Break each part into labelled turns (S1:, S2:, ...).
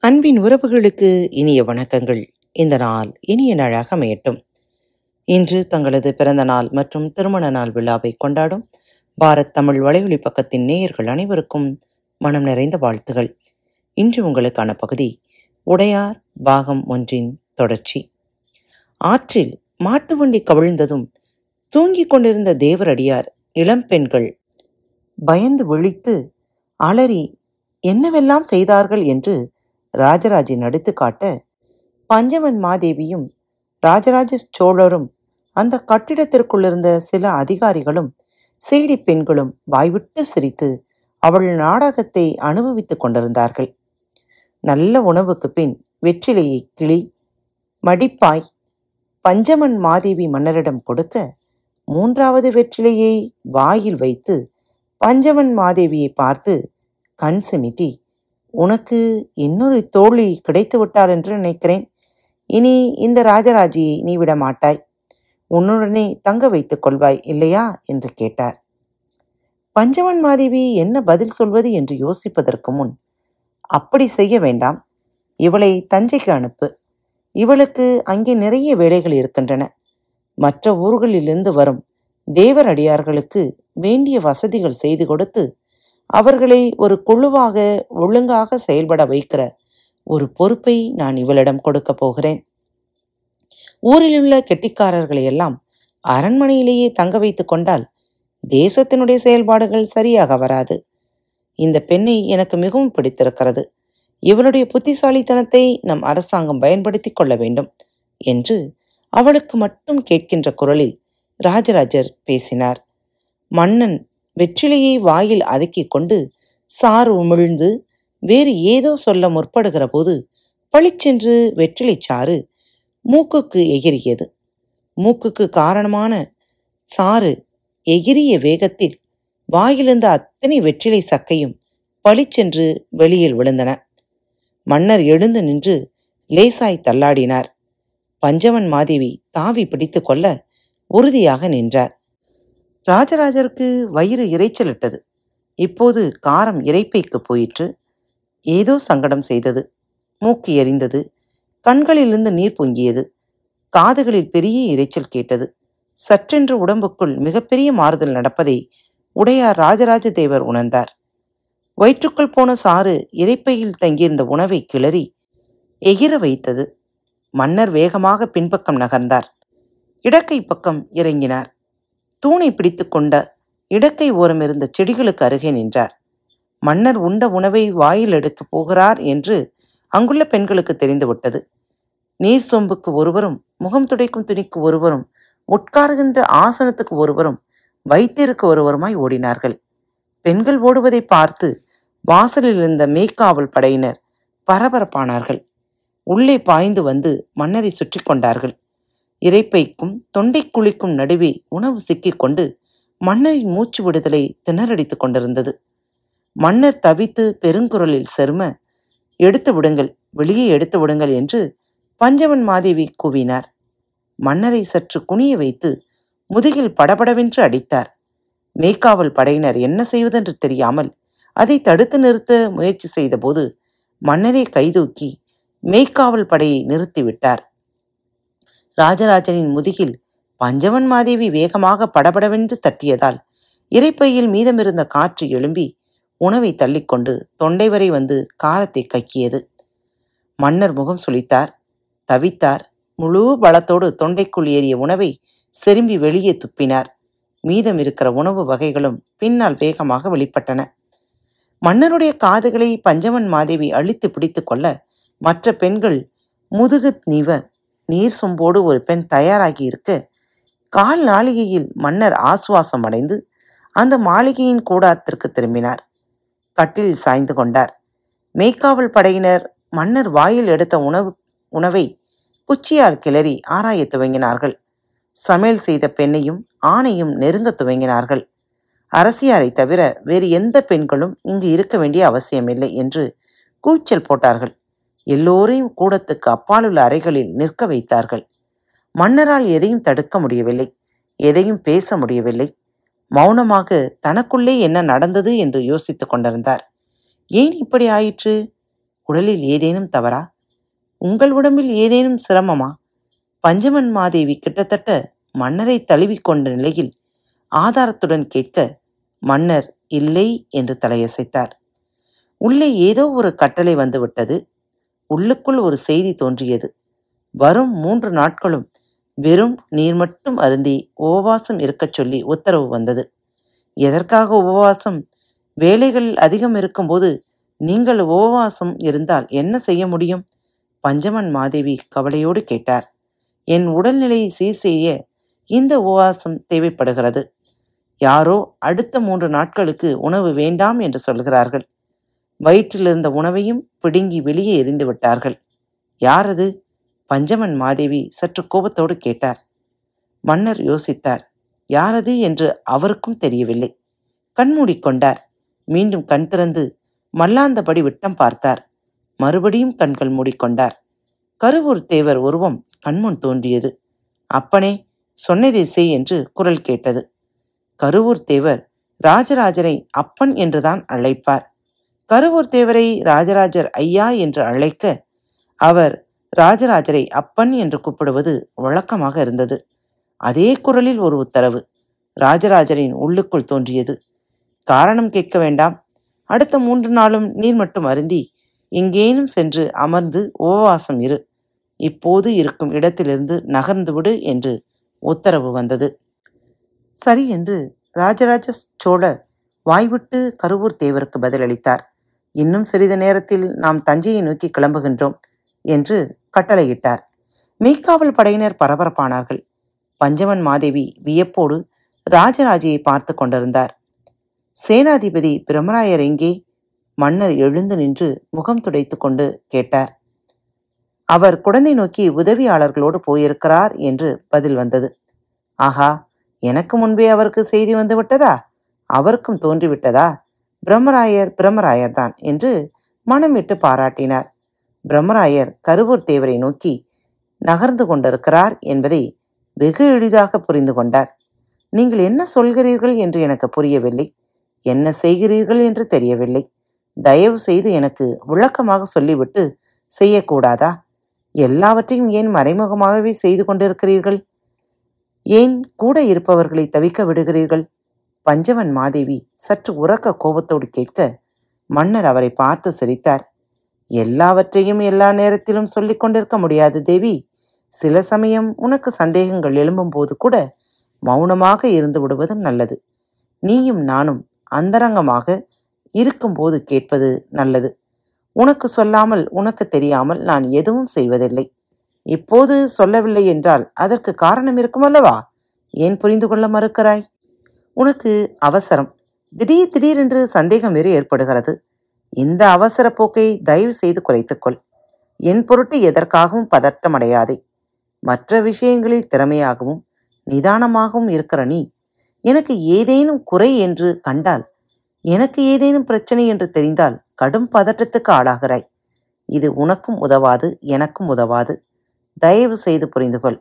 S1: அன்பின் உறவுகளுக்கு இனிய வணக்கங்கள். இந்த நாள் இனிய நாளாக அமையட்டும். இன்று தங்களது பிறந்த நாள் மற்றும் திருமண நாள் விழாவை கொண்டாடும் பாரத் தமிழ் வலையொலி பக்கத்தின் நேயர்கள் அனைவருக்கும் மனம் நிறைந்த வாழ்த்துகள். இன்று உங்களுக்கான பகுதி உடையார் பாகம் ஒன்றின் தொடர்ச்சி. ஆற்றில் மாட்டு வண்டி கவிழ்ந்ததும் தூங்கிக் கொண்டிருந்த தேவரடியார் இளம்பெண்கள் பயந்து விழித்து அலறி என்னவெல்லாம் செய்தார்கள்? என்று ராஜராஜை நடித்து காட்ட பஞ்சவன் மாதேவியும் ராஜராஜ சோழரும் அந்த கட்டிடத்திற்குள்ளிருந்த சில அதிகாரிகளும் சீடி பெண்களும் வாய்விட்டு சிரித்து அவள் நாடகத்தை அனுபவித்துக் கொண்டிருந்தார்கள். நல்ல உணவுக்கு பின் வெற்றிலையை கிளி மடிப்பாய் பஞ்சமன் மாதேவி மன்னரிடம் கொடுக்க மூன்றாவது வெற்றிலையை வாயில் வைத்து பஞ்சமன் மாதேவியை பார்த்து கண் சிமிட்டி உனக்கு இன்னொரு தோழி கிடைத்து விட்டாள் என்று நினைக்கிறேன். இனி இந்த ராஜராஜியை நீ விட மாட்டாய் உன்னுடனே தங்க வைத்துக் கொள்வாய் இல்லையா? என்று கேட்டார். பஞ்சவன் மாதேவி என்ன பதில் சொல்வது என்று யோசிப்பதற்கு முன் அப்படி செய்ய வேண்டாம். இவளை தஞ்சைக்கு அனுப்பு. இவளுக்கு அங்கே நிறைய வேலைகள் இருக்கின்றன. மற்ற ஊர்களிலிருந்து வரும் தேவர் அடியார்களுக்கு வேண்டிய வசதிகள் செய்து கொடுத்து அவர்களை ஒரு குழுவாக ஒழுங்காக செயல்பட வைக்கிற ஒரு பொறுப்பை நான் இவளிடம் கொடுக்க போகிறேன். ஊரிலுள்ள கெட்டிக்காரர்களை எல்லாம் அரண்மனையிலேயே தங்க வைத்து கொண்டால் தேசத்தினுடைய செயல்பாடுகள் சரியாக வராது. இந்த பெண்ணை எனக்கு மிகவும் பிடித்திருக்கிறது. இவளுடைய புத்திசாலித்தனத்தை நம் அரசாங்கம் பயன்படுத்திக் கொள்ள வேண்டும் என்று அவளுக்கு மட்டும் கேட்கின்ற குரலில் ராஜராஜர் பேசினார். மன்னன் வெற்றிலையை வாயில் அதக்கிக் கொண்டு சாறு உமிழ்ந்து வேறு ஏதோ சொல்ல முற்படுகிற போது பளிச்சென்று வெற்றிலை சாறு மூக்குக்கு எகிரியது மூக்குக்கு காரணமான சாறு எகிரிய வேகத்தில் வாயிலிருந்த அத்தனை வெற்றிலை சக்கையும் பளிச்சென்று வெளியில் விழுந்தன. மன்னர் எழுந்து நின்று லேசாய் தள்ளாடினார். பஞ்சவன் மாதேவி தாவி பிடித்து கொள்ள உறுதியாக நின்றார். ராஜராஜருக்கு வயிறு இறைச்சலிட்டது இப்போது காரம் இறைப்பைக்கு போயிற்று. ஏதோ சங்கடம் செய்தது. மூக்கு எரிந்தது. கண்களிலிருந்து நீர் பொங்கியது. காதுகளில் பெரிய இரைச்சல் கேட்டது. சற்றென்று உடம்புக்குள் மிகப்பெரிய மாறுதல் நடப்பதை உடையார் ராஜராஜ தேவர் உணர்ந்தார். வயிற்றுக்குள் போன சாறு இறைப்பையில் தங்கியிருந்த உணவை கிளறி எகிர வைத்தது. மன்னர் வேகமாக பின்பக்கம் நகர்ந்தார். இடக்கை பக்கம் இறங்கினார். தூணை பிடித்து கொண்ட இடக்கை ஓரமிருந்த செடிகளுக்கு அருகே நின்றார். மன்னர் உண்ட உணவை வாயில் எடுக்கப் போகிறார் என்று அங்குள்ள பெண்களுக்கு தெரிந்துவிட்டது. நீர் சொம்புக்கு ஒருவரும் முகம் துடைக்கும் துணிக்கு ஒருவரும் உட்காருகின்ற ஆசனத்துக்கு ஒருவரும் வைத்திருக்க ஒருவருமாய் ஓடினார்கள். பெண்கள் ஓடுவதை பார்த்து வாசலில் இருந்த மேய்க்காவல் படையினர் பரபரப்பானார்கள். உள்ளே பாய்ந்து வந்து மன்னரை சுற்றி கொண்டார்கள். இறைப்பைக்கும் தொண்டைக்குழிக்கும் நடுவே உணவு சிக்கிக்கொண்டு மன்னரின் மூச்சு விடுதலை திணறடித்துக் கொண்டிருந்தது. மன்னர் தவித்து பெருங்குரலில் செரும எடுத்து விடுங்கள் வெளியே எடுத்து விடுங்கள் என்று பஞ்சவன் மாதேவி கூவினார். மன்னரை சற்று குனிய வைத்து முதுகில் படபடவென்று அடித்தார். மேய்க்காவல் படையினர் என்ன செய்வதென்று தெரியாமல் அதை தடுத்து நிறுத்த முயற்சி செய்தபோது மன்னரே கைதூக்கி மேய்க்காவல் படையை நிறுத்திவிட்டார். ராஜராஜனின் முதுகில் பஞ்சவன் மாதேவி வேகமாக படபடவென்று தட்டியதால் இறைப்பையில் மீதமிருந்த காற்று எழும்பி உணவை தள்ளிக்கொண்டு தொண்டை வரை வந்து காரத்தை கக்கியது. மன்னர் முகம் சுழித்தார் தவித்தார். முழு பலத்தோடு தொண்டைக்குள் ஏறிய உணவை செரும்பி வெளியே துப்பினார். மீதம் இருக்கிற உணவு வகைகளும் பின்னால் வேகமாக வெளிப்பட்டன. மன்னருடைய காதுகளை பஞ்சவன் மாதேவி அழித்து பிடித்து கொள்ள மற்ற பெண்கள் முதுகு நீவ நீர் சொம்போடு ஒரு பெண் தயாராகி இருக்க கால் நாளிகையில் மன்னர் ஆசுவாசம் அடைந்து அந்த மாளிகையின் கூடாரத்திற்கு திரும்பினார். கட்டில் சாய்ந்து கொண்டார். மேய்க்காவல் படையினர் மன்னர் வாயில் எடுத்த உணவு உணவை குச்சியால் கிளறி ஆராயத் துவங்கினார்கள். சமையல் செய்த பெண்ணையும் ஆணையும் நெருங்க துவங்கினார்கள். அரசியாரை தவிர வேறு எந்த பெண்களும் இங்கு இருக்க வேண்டிய அவசியமில்லை என்று கூச்சல் போட்டார்கள். எல்லோரையும் கூடத்துக்கு அப்பால் உள்ள அறைகளில் நிற்க வைத்தார்கள். மன்னரால் எதையும் தடுக்க முடியவில்லை. எதையும் பேச முடியவில்லை. மௌனமாக தனக்குள்ளே என்ன நடந்தது என்று யோசித்துக் கொண்டிருந்தார். ஏன் இப்படி ஆயிற்று? உடலில் ஏதேனும் தவறா? உங்கள் உடம்பில் ஏதேனும் சிரமமா? பஞ்சமன் மாதேவி கிட்டத்தட்ட மன்னரை தழுவிக்கொண்ட நிலையில் ஆதாரத்துடன் கேட்க மன்னர் இல்லை என்று தலையசைத்தார். உள்ளே ஏதோ ஒரு கட்டளை வந்துவிட்டது. உள்ளுக்குள் ஒரு செய்தி தோன்றியது. வரும் மூன்று நாட்களும் வெறும் நீர் மட்டும் அருந்தி உபவாசம் இருக்கச் சொல்லி உத்தரவு வந்தது. எதற்காக உபவாசம்? வேலைகள் அதிகம் இருக்கும்போது நீங்கள் உபவாசம் இருந்தால் என்ன செய்ய முடியும்? பஞ்சமன் மாதேவி கவலையோடு கேட்டார். என் உடல்நிலையை சீர் செய்ய இந்த உபவாசம் தேவைப்படுகிறது. யாரோ அடுத்த மூன்று நாட்களுக்கு உணவு வேண்டாம் என்று சொல்கிறார்கள். வயிற்றிலிருந்த உணவையும் பிடுங்கி வெளியே எரிந்து விட்டார்கள். யார் அது பஞ்சமன் மாதேவி சற்று கோபத்தோடு கேட்டார். மன்னர் யோசித்தார். யாரது என்று அவருக்கும் தெரியவில்லை. கண்மூடிக்கொண்டார் மீண்டும் கண் திறந்து மல்லாந்தபடி விட்டம் பார்த்தார். மறுபடியும் கண்கள் மூடிக்கொண்டார். கருவூர் தேவர் உருவம் கண்முன் தோன்றியது. அப்பனே சொன்னதை செய் என்று குரல் கேட்டது. கருவூர் தேவர் ராஜராஜரை அப்பன் என்றுதான் அழைப்பார். கருவூர் தேவரை ராஜராஜர் ஐயா என்று அழைக்க அவர் ராஜராஜரை அப்பன் என்று கூப்பிடுவது வழக்கமாக இருந்தது. அதே குரலில் ஒரு உத்தரவு ராஜராஜரின் உள்ளுக்குள் தோன்றியது. காரணம் கேட்க வேண்டாம். அடுத்த மூன்று நாளும் நீர் மட்டும் அருந்தி எங்கேனும் சென்று அமர்ந்து உபவாசம் இரு. இப்போது இருக்கும் இடத்திலிருந்து நகர்ந்து விடு என்று உத்தரவு வந்தது. சரி என்று ராஜராஜ சோழர் வாய்விட்டு கருவூர் தேவருக்கு பதிலளித்தார். இன்னும் சிறிது நேரத்தில் நாம் தஞ்சையை நோக்கி கிளம்புகின்றோம் என்று கட்டளையிட்டார். மீக்காவல் படையினர் பரபரப்பானார்கள். பஞ்சவன் மாதேவி வியப்போடு ராஜராஜையை பார்த்து கொண்டிருந்தார். சேனாதிபதி பிரம்மராயர் எங்கே? மன்னர் எழுந்து நின்று முகம் துடைத்து கொண்டு கேட்டார். அவர் குழந்தை நோக்கி உதவியாளர்களோடு போயிருக்கிறார் என்று பதில் வந்தது. ஆஹா எனக்கு முன்பே அவருக்கு செய்தி வந்துவிட்டதா? அவருக்கும் தோன்றிவிட்டதா? பிரம்மராயர் பிரம்மராயர் தான் என்று மனம் விட்டு பாராட்டினார். பிரம்மராயர் கருவூர் தேவரை நோக்கி நகர்ந்து கொண்டிருக்கிறார் என்பதை வெகு எளிதாக புரிந்து கொண்டார். நீங்கள் என்ன சொல்கிறீர்கள்? என்று எனக்கு புரியவில்லை. என்ன செய்கிறீர்கள்? என்று தெரியவில்லை. தயவு செய்து எனக்கு விளக்கமாக சொல்லிவிட்டு செய்யக்கூடாதா? எல்லாவற்றையும் ஏன் மறைமுகமாகவே செய்து கொண்டிருக்கிறீர்கள்? ஏன் கூட இருப்பவர்களை தவிக்க விடுகிறீர்கள்? பஞ்சவன் மாதேவி சற்று உறக்க கோபத்தோடு கேட்க மன்னர் அவரை பார்த்து சிரித்தார். எல்லாவற்றையும் எல்லா நேரத்திலும் சொல்லிக் கொண்டிருக்க முடியாது தேவி. சில சமயம் உனக்கு சந்தேகங்கள் எழும்பும்போது கூட மௌனமாக இருந்து விடுவது நல்லது. நீயும் நானும் அந்தரங்கமாக இருக்கும்போது கேட்பது நல்லது. உனக்கு சொல்லாமல் உனக்கு தெரியாமல் நான் எதுவும் செய்வதில்லை. இப்போது சொல்லவில்லை என்றால் அதற்கு காரணம் இருக்குமல்லவா? ஏன் புரிந்து கொள்ள மறுக்கிறாய்? உனக்கு அவசரம். திடீர் திடீரென்று சந்தேகம் வேறு ஏற்படுகிறது. இந்த அவசர போக்கை தயவு செய்து குறைத்துக்கொள். என் பொருட்டு எதற்காகவும் பதற்றமடையாதே மற்ற விஷயங்களில் திறமையாகவும் நிதானமாகவும் இருக்கிற நீ எனக்கு ஏதேனும் குறை என்று கண்டால் எனக்கு ஏதேனும் பிரச்சனை என்று தெரிந்தால் கடும் பதற்றத்துக்கு ஆளாகிறாய். இது உனக்கும் உதவாது எனக்கும் உதவாது. தயவு செய்து புரிந்து கொள்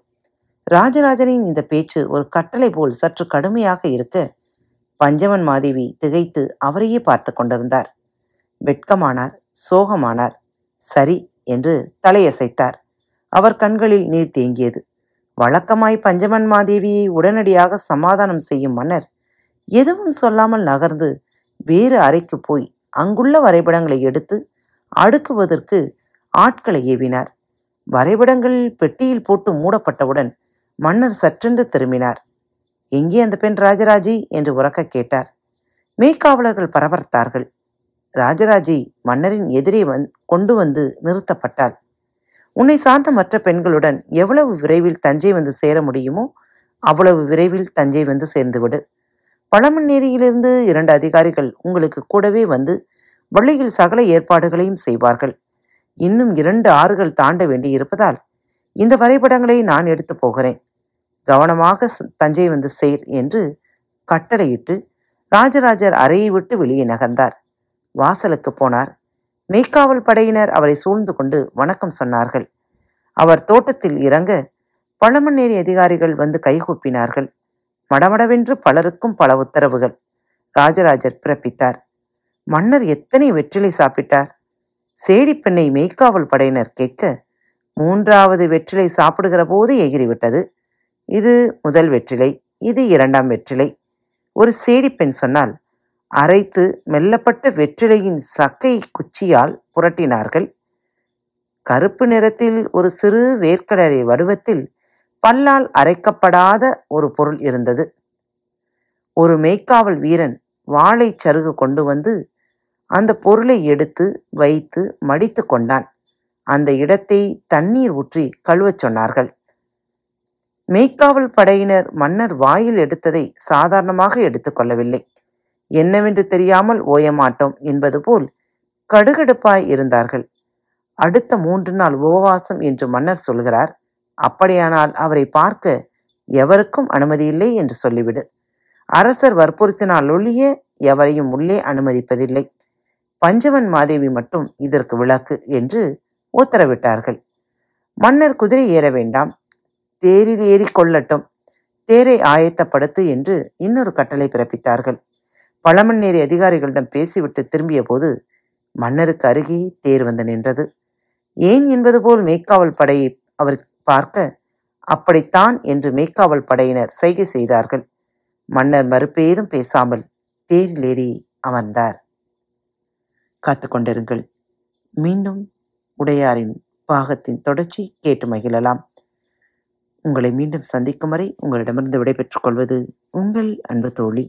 S1: ராஜராஜனின் இந்த பேச்சு ஒரு கட்டளை போல் சற்று கடுமையாக இருக்க பஞ்சவன் மாதேவி திகைத்து அவரையே பார்த்து கொண்டிருந்தார். வெட்கமானார் சோகமானார். சரி என்று தலையசைத்தார். அவர் கண்களில் நீர் தேங்கியது. வழக்கமாய் பஞ்சவன் மாதேவியை உடனடியாக சமாதானம் செய்யும் மன்னர் எதுவும் சொல்லாமல் நகர்ந்து வேறு அறைக்கு போய் அங்குள்ள வரைபடங்களை எடுத்து அடுக்குவதற்கு ஆட்களை ஏவினார். வரைபடங்கள் பெட்டியில் போட்டு மூடப்பட்டவுடன் மன்னர் சற்றென்று திரும்பினார். எங்கே அந்த பெண் ராஜராஜி? என்று உறக்க கேட்டார். மேய்க்காவலர்கள் பரபரத்தார்கள். ராஜராஜி மன்னரின் எதிரே வந் கொண்டு வந்து நிறுத்தப்பட்டாள். உன்னை சார்ந்த மற்ற பெண்களுடன் எவ்வளவு விரைவில் தஞ்சை வந்து சேர முடியுமோ அவ்வளவு விரைவில் தஞ்சை வந்து சேர்ந்துவிடு. பழமண்ணேரியிலிருந்து இரண்டு அதிகாரிகள் உங்களுக்கு கூடவே வந்து வள்ளியில் சகல ஏற்பாடுகளையும் செய்வார்கள். இன்னும் இரண்டு ஆறுகள் தாண்ட வேண்டி இருப்பதால் இந்த வரைபடங்களை நான் எடுத்து போகிறேன். கவனமாக தஞ்சை வந்து சேர் என்று கட்டளையிட்டு ராஜராஜர் அறையை விட்டு வெளியே நகர்ந்தார். வாசலுக்கு போனார். மெய்க்காவல் படையினர் அவரை சூழ்ந்து கொண்டு வணக்கம் சொன்னார்கள். அவர் தோட்டத்தில் இறங்க பழமண்ணேரி அதிகாரிகள் வந்து கைகூப்பினார்கள் மடமடவென்று பலருக்கும் பல உத்தரவுகள். ராஜராஜர் பிறப்பித்தார். மன்னர் எத்தனை வெற்றிலை சாப்பிட்டார்? சேடிப்பெண்ணை மெய்க்காவல் படையினர் கேட்க மூன்றாவது வெற்றிலை சாப்பிடுகிற போது எகிறிவிட்டது இது முதல் வெற்றிலை இது இரண்டாம் வெற்றிலை. ஒரு சேடிப்பெண் சொன்னால் அரைத்து மெல்லப்பட்ட வெற்றிலையின் சக்கை குச்சியால் புரட்டினார்கள். கருப்பு நிறத்தில் ஒரு சிறு வேர்க்கடலை வடிவத்தில் பல்லால் அரைக்கப்படாத ஒரு பொருள் இருந்தது. ஒரு மெய்க்காவல் வீரன் வாழைச் சருகு கொண்டு வந்து அந்த பொருளை எடுத்து வைத்து மடித்து கொண்டான். அந்த இடத்தை தண்ணீர் ஊற்றி கழுவச் சொன்னார்கள். மெய்க்காவல் படையினர் மன்னர் வாயில் எடுத்ததை சாதாரணமாக எடுத்துக்கொள்ளவில்லை என்னவென்று தெரியாமல் ஓயமாட்டோம் என்பது போல் கடுகடுப்பாய் இருந்தார்கள். அடுத்த மூன்று நாள் உபவாசம் என்று மன்னர் சொல்கிறார். அப்படியானால் அவரை பார்க்க எவருக்கும் அனுமதியில்லை என்று சொல்லிவிடு. அரசர் வற்புறுத்தினால் ஒழிய எவரையும் உள்ளே அனுமதிப்பதில்லை. பஞ்சவன் மாதேவி மட்டும் இதற்கு விளக்கு என்று உத்தரவிட்டார்கள். மன்னர் குதிரை ஏற வேண்டாம். தேரில் ஏறி கொள்ளட்டும். தேரை ஆயத்தப்படுத்து என்று இன்னொரு கட்டளை பிறப்பித்தார்கள். பழமண்ணேரி அதிகாரிகளிடம் பேசிவிட்டு திரும்பிய போது மன்னருக்கு அருகே தேர் வந்து நின்றது. ஏன் என்பது போல் மேய்க்காவல் படையை அவர் பார்க்க அப்படித்தான் என்று மேய்க்காவல் படையினர் சைகை செய்தார்கள். மன்னர் மறுப்பேதும் பேசாமல் தேரில் ஏறி அமர்ந்தார். காத்து கொண்டிருங்கள். மீண்டும் உடையாரின் பாகத்தின் தொடர்ச்சி கேட்டு மகிழலாம். உங்களை மீண்டும் சந்திக்கும் வரை உங்களிடமிருந்து விடைபெற்றுக் கொள்வது உங்கள் அன்பு தோழி.